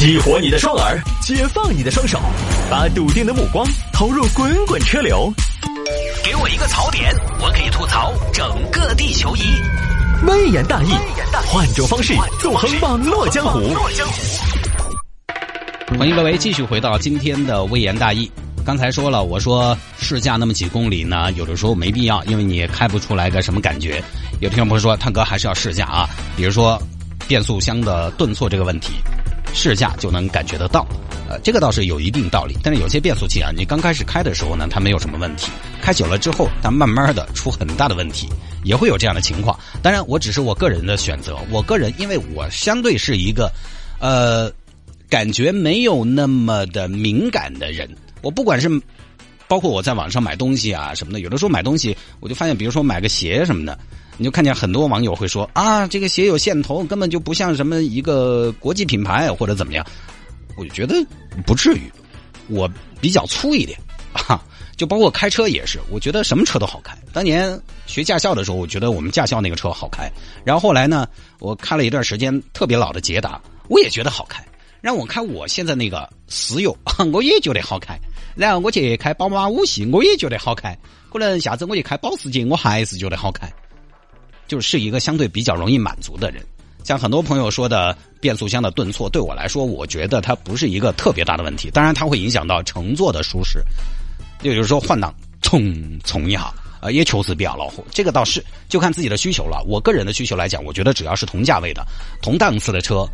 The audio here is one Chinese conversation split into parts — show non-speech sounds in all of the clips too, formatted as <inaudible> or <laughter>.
激活你的双耳，解放你的双手，把笃定的目光投入滚滚车流。给我一个槽点，我可以吐槽整个地球仪。微言大义，换种方式纵横网络江湖。欢迎各位继续回到今天的微言大义。刚才说了，我说试驾那么几公里呢，有的时候没必要，因为你也开不出来个什么感觉。有听众朋友说，探哥还是要试驾啊，比如说变速箱的顿挫这个问题。试驾就能感觉得到，呃，这个倒是有一定道理。但是有些变速器啊，你刚开始开的时候呢，它没有什么问题；开久了之后，它慢慢的出很大的问题，也会有这样的情况。当然，我只是我个人的选择。我个人，因为我相对是一个，呃，感觉没有那么的敏感的人。我不管是包括我在网上买东西啊什么的，有的时候买东西，我就发现，比如说买个鞋什么的。你就看见很多网友会说啊，这个鞋有线头，根本就不像什么一个国际品牌或者怎么样。我就觉得不至于，我比较粗一点啊，就包括开车也是，我觉得什么车都好开。当年学驾校的时候，我觉得我们驾校那个车好开。然后后来呢，我开了一段时间特别老的捷达，我也觉得好开。让我开我现在那个思域，<laughs> 我也觉得好开。然后我去开宝马五系，我也觉得好开。可能下次我去开保时捷，我还是觉得好开。就是一个相对比较容易满足的人，像很多朋友说的变速箱的顿挫，对我来说，我觉得它不是一个特别大的问题。当然，它会影响到乘坐的舒适，也就是说换挡冲冲一下啊，<laughs> 也确实比较恼火。这个倒是就看自己的需求了。我个人的需求来讲，我觉得只要是同价位的、同档次的车，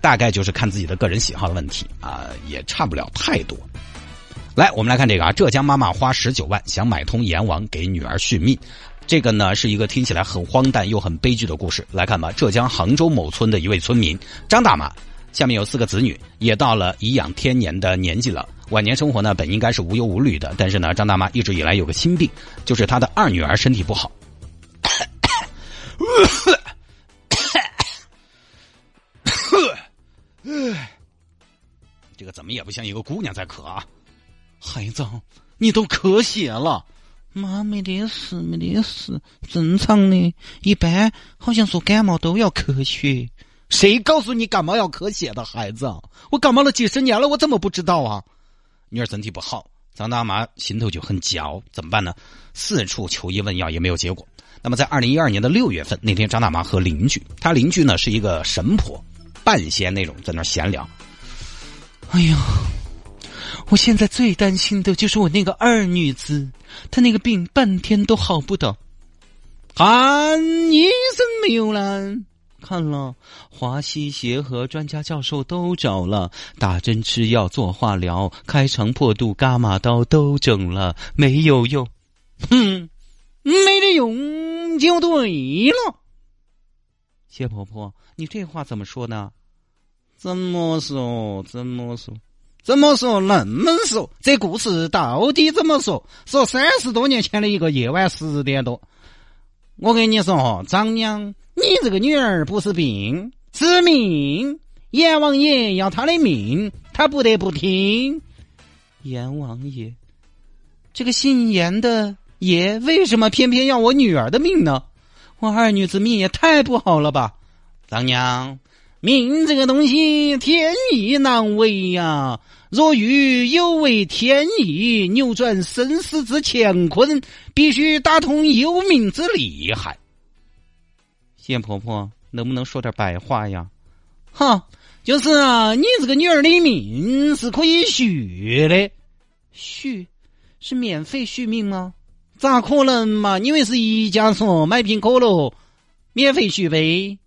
大概就是看自己的个人喜好的问题啊，也差不了太多。来，我们来看这个啊，浙江妈妈花十九万想买通阎王给女儿续命。这个呢是一个听起来很荒诞又很悲剧的故事。来看吧，浙江杭州某村的一位村民张大妈，下面有四个子女，也到了颐养天年的年纪了。晚年生活呢，本应该是无忧无虑的，但是呢，张大妈一直以来有个心病，就是她的二女儿身体不好。这个怎么也不像一个姑娘在咳啊！<laughs> 孩子，你都咳血了。妈没得事，没得事，正常的。一般好像说感冒都要咳血，谁告诉你感冒要咳血的孩子？我感冒了几十年了，我怎么不知道啊？女儿身体不好，张大妈心头就很焦，怎么办呢？四处求医问药也没有结果。那么在二零一二年的六月份那天，张大妈和邻居，她邻居呢是一个神婆，半仙那种，在那闲聊。哎呀。我现在最担心的就是我那个二女子，他那个病半天都好不得。看医生没有了？看了，华西协和专家教授都找了，打针吃药做化疗，开肠破肚伽马刀都整了，没有用。哼，没得用就对了。谢婆婆，你这话怎么说呢？怎么说？怎么说？怎么说？那么说，这故事到底怎么说？说三十多年前的一个夜晚十点多，我跟你说哈，张娘，你这个女儿不是病，是命。阎王爷要她的命，她不得不听。阎王爷，这个姓阎的爷为什么偏偏要我女儿的命呢？我二女子命也太不好了吧？张娘。命这个东西，天意难违呀！若欲有违天意，扭转生死之乾坤，必须打通幽冥之厉害。谢婆婆，能不能说点白话呀？哈，就是啊，你这个女儿的命是可以续的，续是免费续命吗？咋可能嘛？因为是一家说买瓶可乐，免费续杯。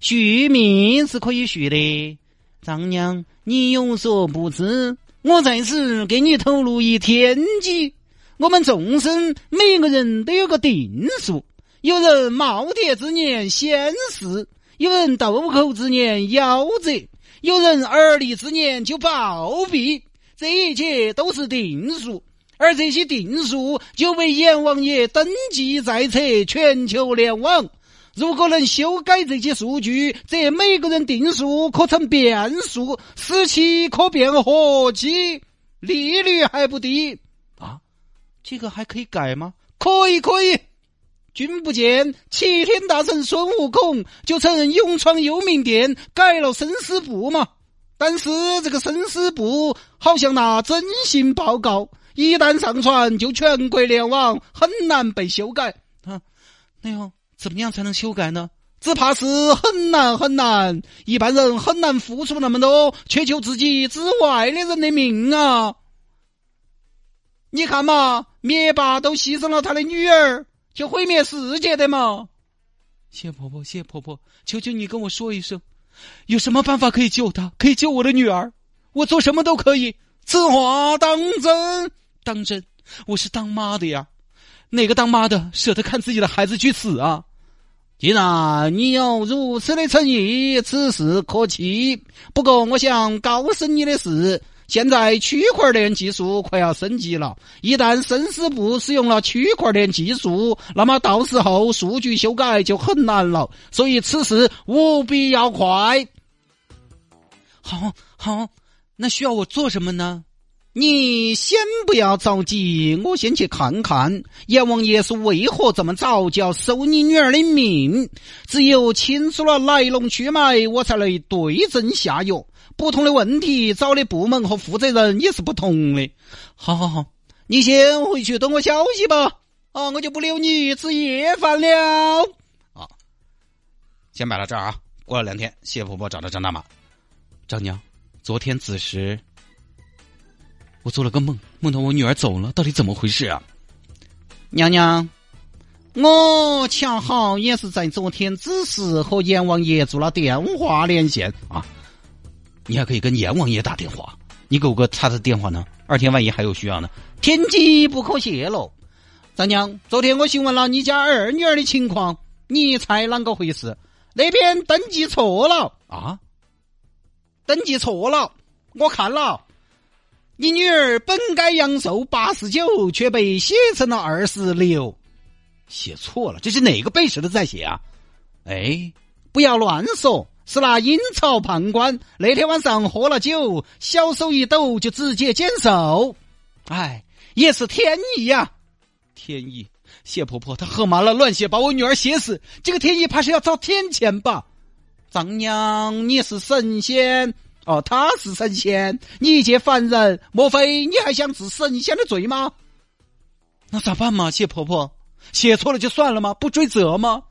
续命是可以续的，张娘，你有所不知，我在此给你透露一天机：我们众生每个人都有个定数，有人耄耋之年先逝，有人豆蔻之年夭折，有人而立之年就暴毙，这一切都是定数，而这些定数就被阎王爷登记在册，全球联网。如果能修改这些数据，则每个人定数可成变数，死期可变活期，利率还不低啊！这个还可以改吗？可以，可以。君不见齐天大圣孙悟空就曾勇闯幽冥殿，改了生死簿嘛？但是这个生死簿好像那征信报告一旦上传，就全国联网，很难被修改。啊，那要怎么样才能修改呢？只怕是很难很难，一般人很难付出那么多，去救自己之外的人的命啊！你看嘛，灭霸都牺牲了他的女儿，去毁灭世界的嘛！谢婆婆，谢婆婆，求求你跟我说一声，有什么办法可以救他，可以救我的女儿？我做什么都可以。此话当真？当真？我是当妈的呀，哪个当妈的舍得看自己的孩子去死啊？既然你有如此的诚意，此事可期。不过，我想告诉你的是，现在区块链技术快要升级了。一旦生死簿使用了区块链技术，那么到时候数据修改就很难了。所以，此事务必要快。好，好，那需要我做什么呢？你先不要着急，我先去看看阎王爷是为何这么早就要收你女儿的命。只有清楚了来龙去脉，我才能对症下药。不同的问题，找的部门和负责人也是不同的。好好好，你先回去等我消息吧。啊，我就不留你吃夜饭了。啊，先摆到这儿啊。过了两天，谢婆婆找到张大妈，张娘，昨天子时。我做了个梦，梦到我女儿走了，到底怎么回事啊？娘娘，我恰好也是在昨天子时和阎王爷做了电话连线啊。你还可以跟阎王爷打电话，你给我个他的电话呢？二天万一还有需要呢？天机不可泄露。张娘，昨天我询问了你家二女儿的情况，你猜啷个回事？那边登记错了啊？登记错了，我看了。你女儿本该阳寿八十九，却被写成了二十六，写错了，这是哪个背时的在写啊？哎，不要乱说，是那阴曹判官那天晚上喝了酒，小手一抖就直接减寿。哎，也是天意呀！天意，谢婆婆她喝麻了乱写，把我女儿写死，这个天意怕是要遭天谴吧？丈娘，你是神仙。哦，他是神仙，你一介凡人，莫非你还想治神仙的罪吗？那咋办嘛，谢婆婆，写错了就算了吗？不追责吗？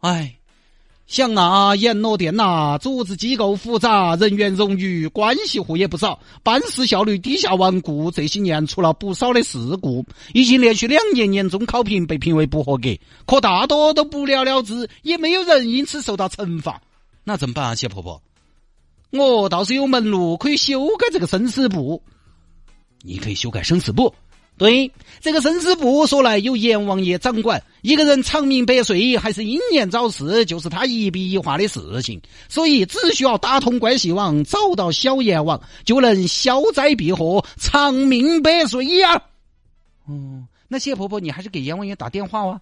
哎，想那阎罗殿呐，组织机构复杂，人员冗余，关系户也不少，办事效率低下顽固。这些年出了不少的事故，已经连续两年年终考评被评为不合格，可大多都不了了之，也没有人因此受到惩罚。那怎么办啊，谢婆婆？我倒是有门路可以修改这个生死簿，你可以修改生死簿。对，这个生死簿说来由阎王爷掌管，一个人长命百岁还是英年早逝，就是他一笔一画的事情。所以只需要打通关系网，找到小阎王，就能消灾避祸，长命百岁呀。哦，那谢婆婆，你还是给阎王爷打电话啊。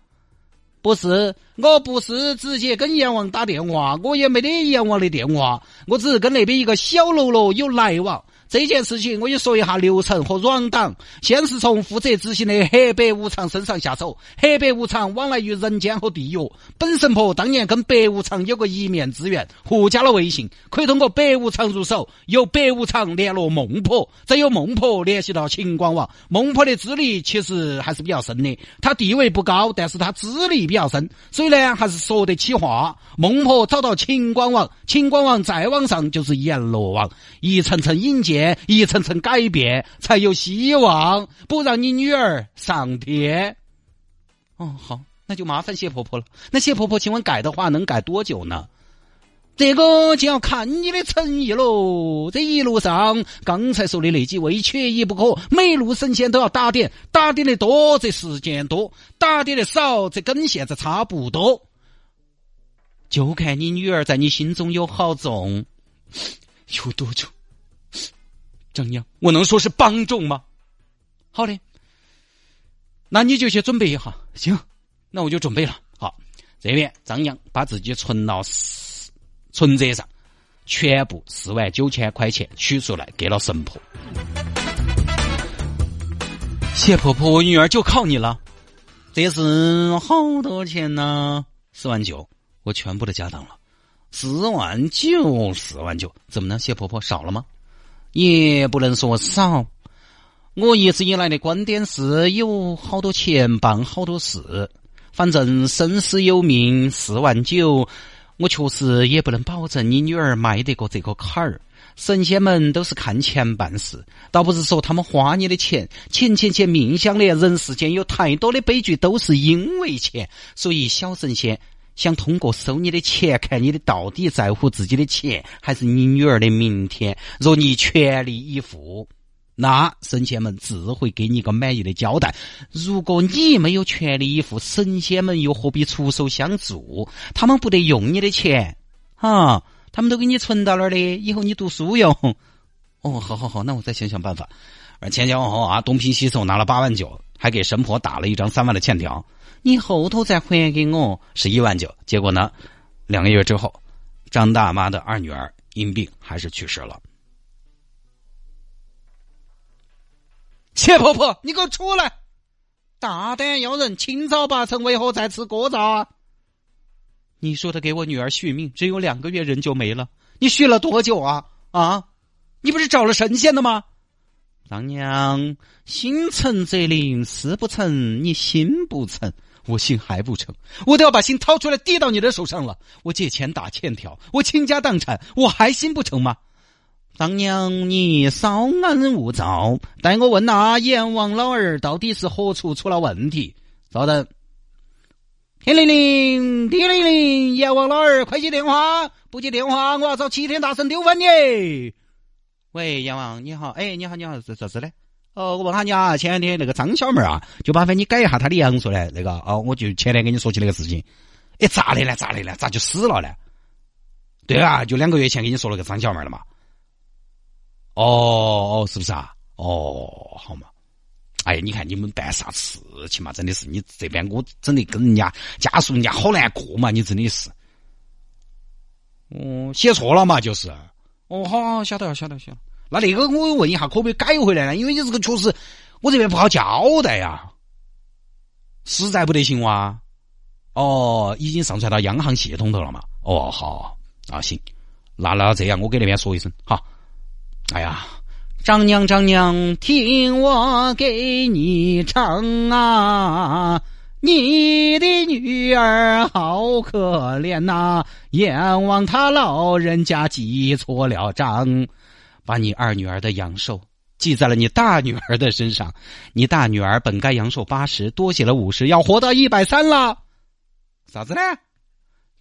不是，我不是直接跟阎王打电话，我也没得阎王的电话，我只是跟那边一个小喽啰有来往。这件事情我就说一下流程和软档。先是从负责执行的黑白无常身上下手。黑白无常往来于人间和地狱。本神婆当年跟白无常有个一面之缘，互加了微信，可以通过白无常入手，由白无常联络孟婆，再由孟婆联系到秦广王。孟婆的资历其实还是比较深的，她地位不高，但是她资历比较深，所以呢还是说得起话。孟婆找到秦广王，秦广王再往上就是阎罗王，一层层引荐。一层层改变，才有希望不让你女儿上天。哦，好，那就麻烦谢婆婆了。那谢婆婆，请问改的话能改多久呢？这个就要看你的诚意喽。这一路上，刚才说的那几位缺一不可，每路神仙都要打点，打点的多则时间多，打点的少则跟现在差不多。就看你女儿在你心中有好重，有多重。张扬，我能说是帮众吗？好的，那你就去准备一下。行，那我就准备了。好，这边张扬把自己存到存折上全部四万九千块钱取出来给了神婆。谢婆婆，我女儿就靠你了。这是好多钱呢？四万九，我全部的家当了。四万九，四万九，怎么呢？谢婆婆少了吗？也不能说少。我一直以来的观点是，有好多钱办好多事，反正生死有命，四万九，我确实也不能保证你女儿迈得过这个坎儿。神仙们都是看钱办事，倒不是说他们花你的钱，钱钱钱命相连，人世间有太多的悲剧都是因为钱，所以小神仙想通过收你的钱，看你的到底在乎自己的钱，还是你女儿的明天。若你全力以赴。那神仙们自会给你一个满意的交代。如果你没有全力以赴，神仙们又何必出手相助？他们不得用你的钱啊！他们都给你存到那儿的，以后你读书用。哦，好好好，那我再想想办法。而前前后后啊，东拼西凑拿了八万九，还给神婆打了一张三万的欠条。你后头再还给我是一万九。结果呢，两个月之后，张大妈的二女儿因病还是去世了。谢婆婆，你给我出来！大胆妖人，清早八晨，为何在此过早啊？你说的给我女儿续命，只有两个月人就没了。你续了多久啊？啊？你不是找了神仙的吗？当娘，心诚则灵，事不成，你心不诚，我心还不成，我都要把心掏出来递到你的手上了。我借钱打欠条，我倾家荡产，我还心不成吗？当娘，你稍安勿躁，待我问那阎王老儿到底是何处出了问题。稍等，天灵灵，地灵灵，阎王老儿，快接电话！不接电话，我要找齐天大圣丢翻你。喂，阎王你好，哎，你好你好，是啥子嘞？哦，我问下你啊，前两天那个张小妹啊，就麻烦你改一下她的阳寿嘞。那个哦，我就前天跟你说起那个事情。哎，咋的了？咋的了？咋就死了呢？对啊，就两个月前跟你说了个张小妹了嘛。哦哦，是不是啊？哦，好嘛。哎，你看你们办啥事情嘛？真的是你这边我整的跟人家家属人家好难过嘛？你真的是。哦，写错了嘛？就是。哦，好，晓得了，晓得了，晓得。那那个我问一下，可不可以改回来呢？因为你这个确实我这边不好交代呀。实在不得行哇。哦，已经上传到央行系统头了嘛？哦，好啊，行。那那这样，我给那边说一声，好。哎呀，张娘张娘，听我给你唱啊！你的女儿好可怜呐，阎王他老人家记错了账，把你二女儿的阳寿记在了你大女儿的身上。你大女儿本该阳寿八十，多写了五十，要活到一百三了。啥子呢？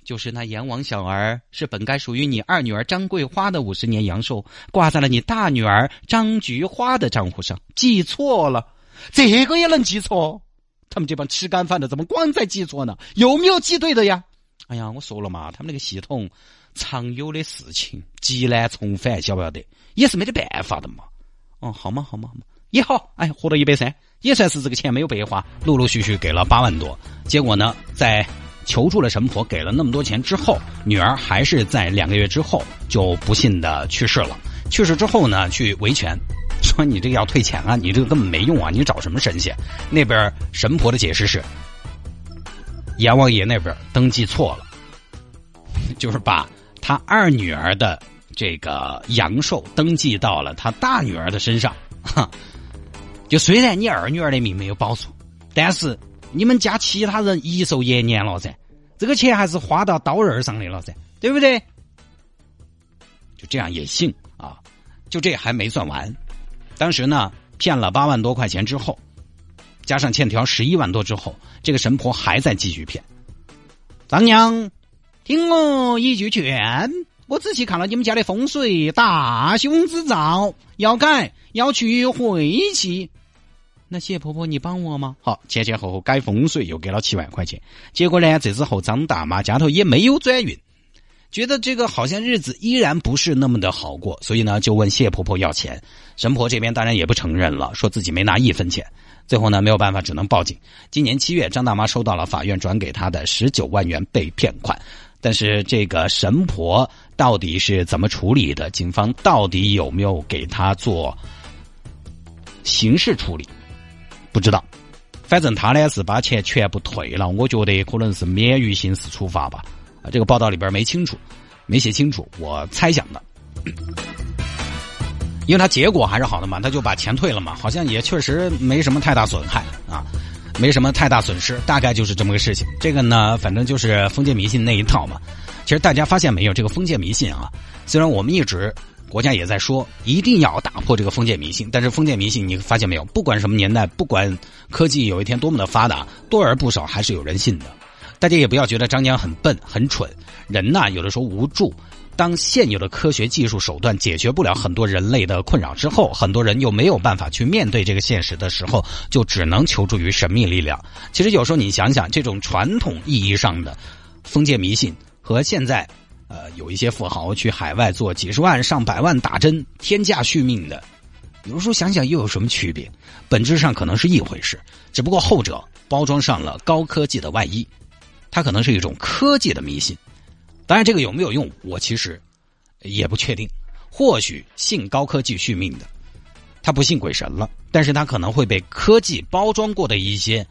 就是那阎王小儿是本该属于你二女儿张桂花的五十年阳寿，挂在了你大女儿张菊花的账户上，记错了，这个也能记错？他们这帮吃干饭的怎么光在记错呢？有没有记对的呀？哎呀，我说了嘛，他们那个系统常有的事情极难重返，晓不晓得？也是没得办法的嘛。哦，好嘛，好嘛，好嘛，也好，哎，活到一百三，也算是这个钱没有白花，陆陆续续给了八万多，结果呢，在。求助了神婆，给了那么多钱之后，女儿还是在两个月之后就不幸的去世了。去世之后呢，去维权，<laughs> 说你这个要退钱啊，你这个根本没用啊，你找什么神仙？那边神婆的解释是，阎王爷那边登记错了，<laughs> 就是把他二女儿的这个阳寿登记到了他大女儿的身上。哈，就虽然你二女儿的命没有保住，但是。你们家其他人一寿延年了噻，这个钱还是花到刀刃上的了噻，对不对？就这样也行啊，就这还没算完。当时呢，骗了八万多块钱之后，加上欠条十一万多之后，这个神婆还在继续骗。张娘，听我一句劝，我仔细看了你们家的风水，大凶之兆，要改，要去晦气。那谢婆婆，你帮我吗？好，前前后后改风水又给了七万块钱。结果呢，这之后张大妈家头也没有转运，觉得这个好像日子依然不是那么的好过，所以呢就问谢婆婆要钱。神婆这边当然也不承认了，说自己没拿一分钱。最后呢没有办法，只能报警。今年七月，张大妈收到了法院转给她的十九万元被骗款，但是这个神婆到底是怎么处理的？警方到底有没有给她做刑事处理？不知道，反正他呢是把钱全部退了，我觉得可能是免于刑事处罚吧。啊，这个报道里边没清楚。没写清楚，我猜想的。因为他结果还是好的嘛，他就把钱退了嘛，好像也确实没什么太大损害啊，没什么太大损失，大概就是这么个事情。这个呢，反正就是封建迷信那一套嘛。其实大家发现没有，这个封建迷信啊，虽然我们一直国家也在说一定要打破这个封建迷信，但是封建迷信你发现没有，不管什么年代，不管科技有一天多么的发达，多而不少还是有人信的。大家也不要觉得张江很笨很蠢，人呐有的时候无助。当现有的科学技术手段解决不了很多人类的困扰之后，很多人又没有办法去面对这个现实的时候，就只能求助于神秘力量。其实有时候你想想，这种传统意义上的封建迷信和现在，呃，有一些富豪去海外做几十万、上百万打针天价续命的，有时候想想又有什么区别？本质上可能是一回事，只不过后者包装上了高科技的外衣，它可能是一种科技的迷信。当然，这个有没有用，我其实也不确定。或许信高科技续命的，他不信鬼神了，但是他可能会被科技包装过的一些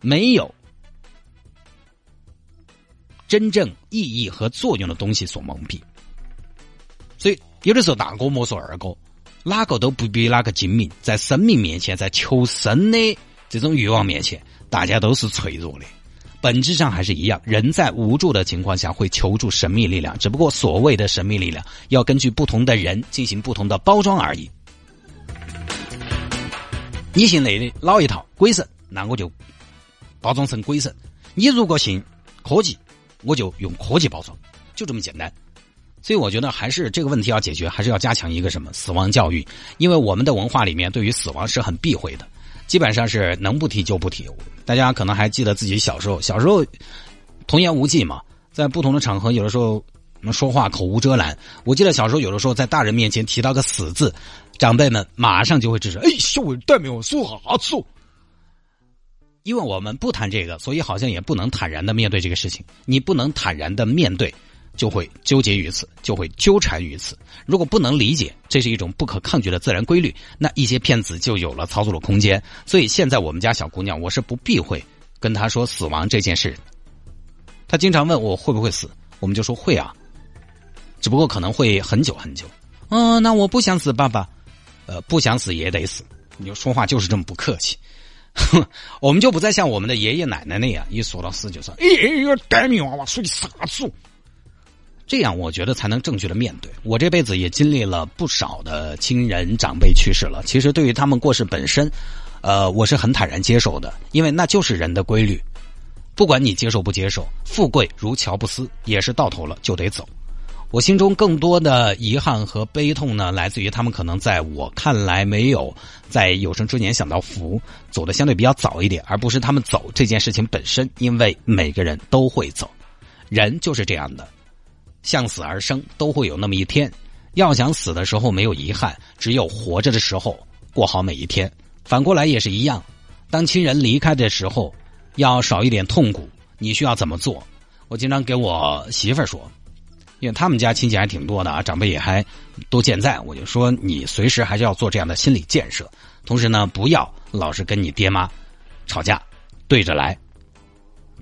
没有真正意义和作用的东西所蒙蔽。所以，有的时候大哥莫说二哥，哪个都不比哪个精明。在生命面前，在求生的这种欲望面前，大家都是脆弱的。本质上还是一样，人在无助的情况下会求助神秘力量，只不过所谓的神秘力量要根据不同的人进行不同的包装而已。你信那的老一套鬼神，那我就包装成鬼神；你如果信科技，我就用科技包装，就这么简单。所以我觉得还是这个问题要解决，还是要加强一个什么死亡教育，因为我们的文化里面对于死亡是很避讳的。基本上是能不提就不提。大家可能还记得自己小时候，小时候童言无忌嘛，在不同的场合，有的时候说话口无遮拦。我记得小时候有的时候在大人面前提到个死字，长辈们马上就会制止：“哎，小蛋没有说啥子。”因为我们不谈这个，所以好像也不能坦然的面对这个事情。你不能坦然的面对。就会纠结于此，就会纠缠于此。如果不能理解这是一种不可抗拒的自然规律，那一些骗子就有了操作的空间。所以现在我们家小姑娘，我是不避讳跟她说死亡这件事。她经常问我会不会死，我们就说会啊，只不过可能会很久很久。嗯，那我不想死，爸爸。呃，不想死也得死。你就说话就是这么不客气。哼 <laughs> 我们就不再像我们的爷爷奶奶那样，一说到死就说：“哎，干你娃娃说的啥子？”这样我觉得才能正确的面对。我这辈子也经历了不少的亲人长辈去世了，其实对于他们过世本身，呃，我是很坦然接受的，因为那就是人的规律。不管你接受不接受，富贵如乔布斯，也是到头了就得走。我心中更多的遗憾和悲痛呢，来自于他们可能在我看来没有在有生之年享到福，走的相对比较早一点，而不是他们走这件事情本身。因为每个人都会走，人就是这样的。向死而生，都会有那么一天。要想死的时候没有遗憾，只有活着的时候过好每一天。反过来也是一样，当亲人离开的时候，要少一点痛苦。你需要怎么做？我经常给我媳妇儿说，因为他们家亲戚还挺多的啊，长辈也还都健在。我就说，你随时还是要做这样的心理建设。同时呢，不要老是跟你爹妈吵架，对着来，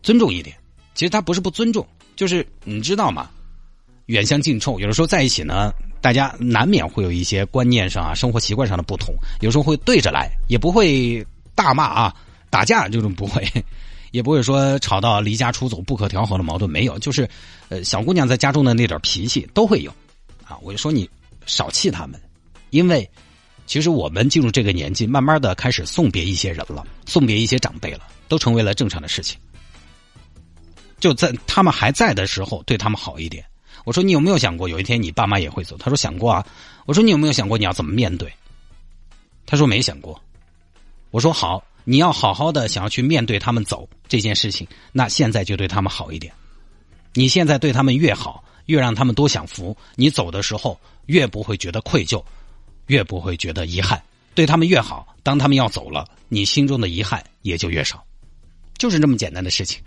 尊重一点。其实他不是不尊重，就是你知道吗？远香近臭，有的时候在一起呢，大家难免会有一些观念上啊、生活习惯上的不同，有时候会对着来，也不会大骂啊、打架这种不会，<laughs> 也不会说吵到离家出走、不可调和的矛盾没有，就是呃小姑娘在家中的那点脾气都会有，啊，我就说你少气他们，因为其实我们进入这个年纪，慢慢的开始送别一些人了，送别一些长辈了，都成为了正常的事情，就在他们还在的时候，对他们好一点。我说你有没有想过有一天你爸妈也会走？他说想过啊。我说你有没有想过你要怎么面对？他说没想过。我说好，你要好好的想要去面对他们走这件事情，那现在就对他们好一点。你现在对他们越好，越让他们多享福，你走的时候越不会觉得愧疚，越不会觉得遗憾。对他们越好，当他们要走了，你心中的遗憾也就越少。就是这么简单的事情。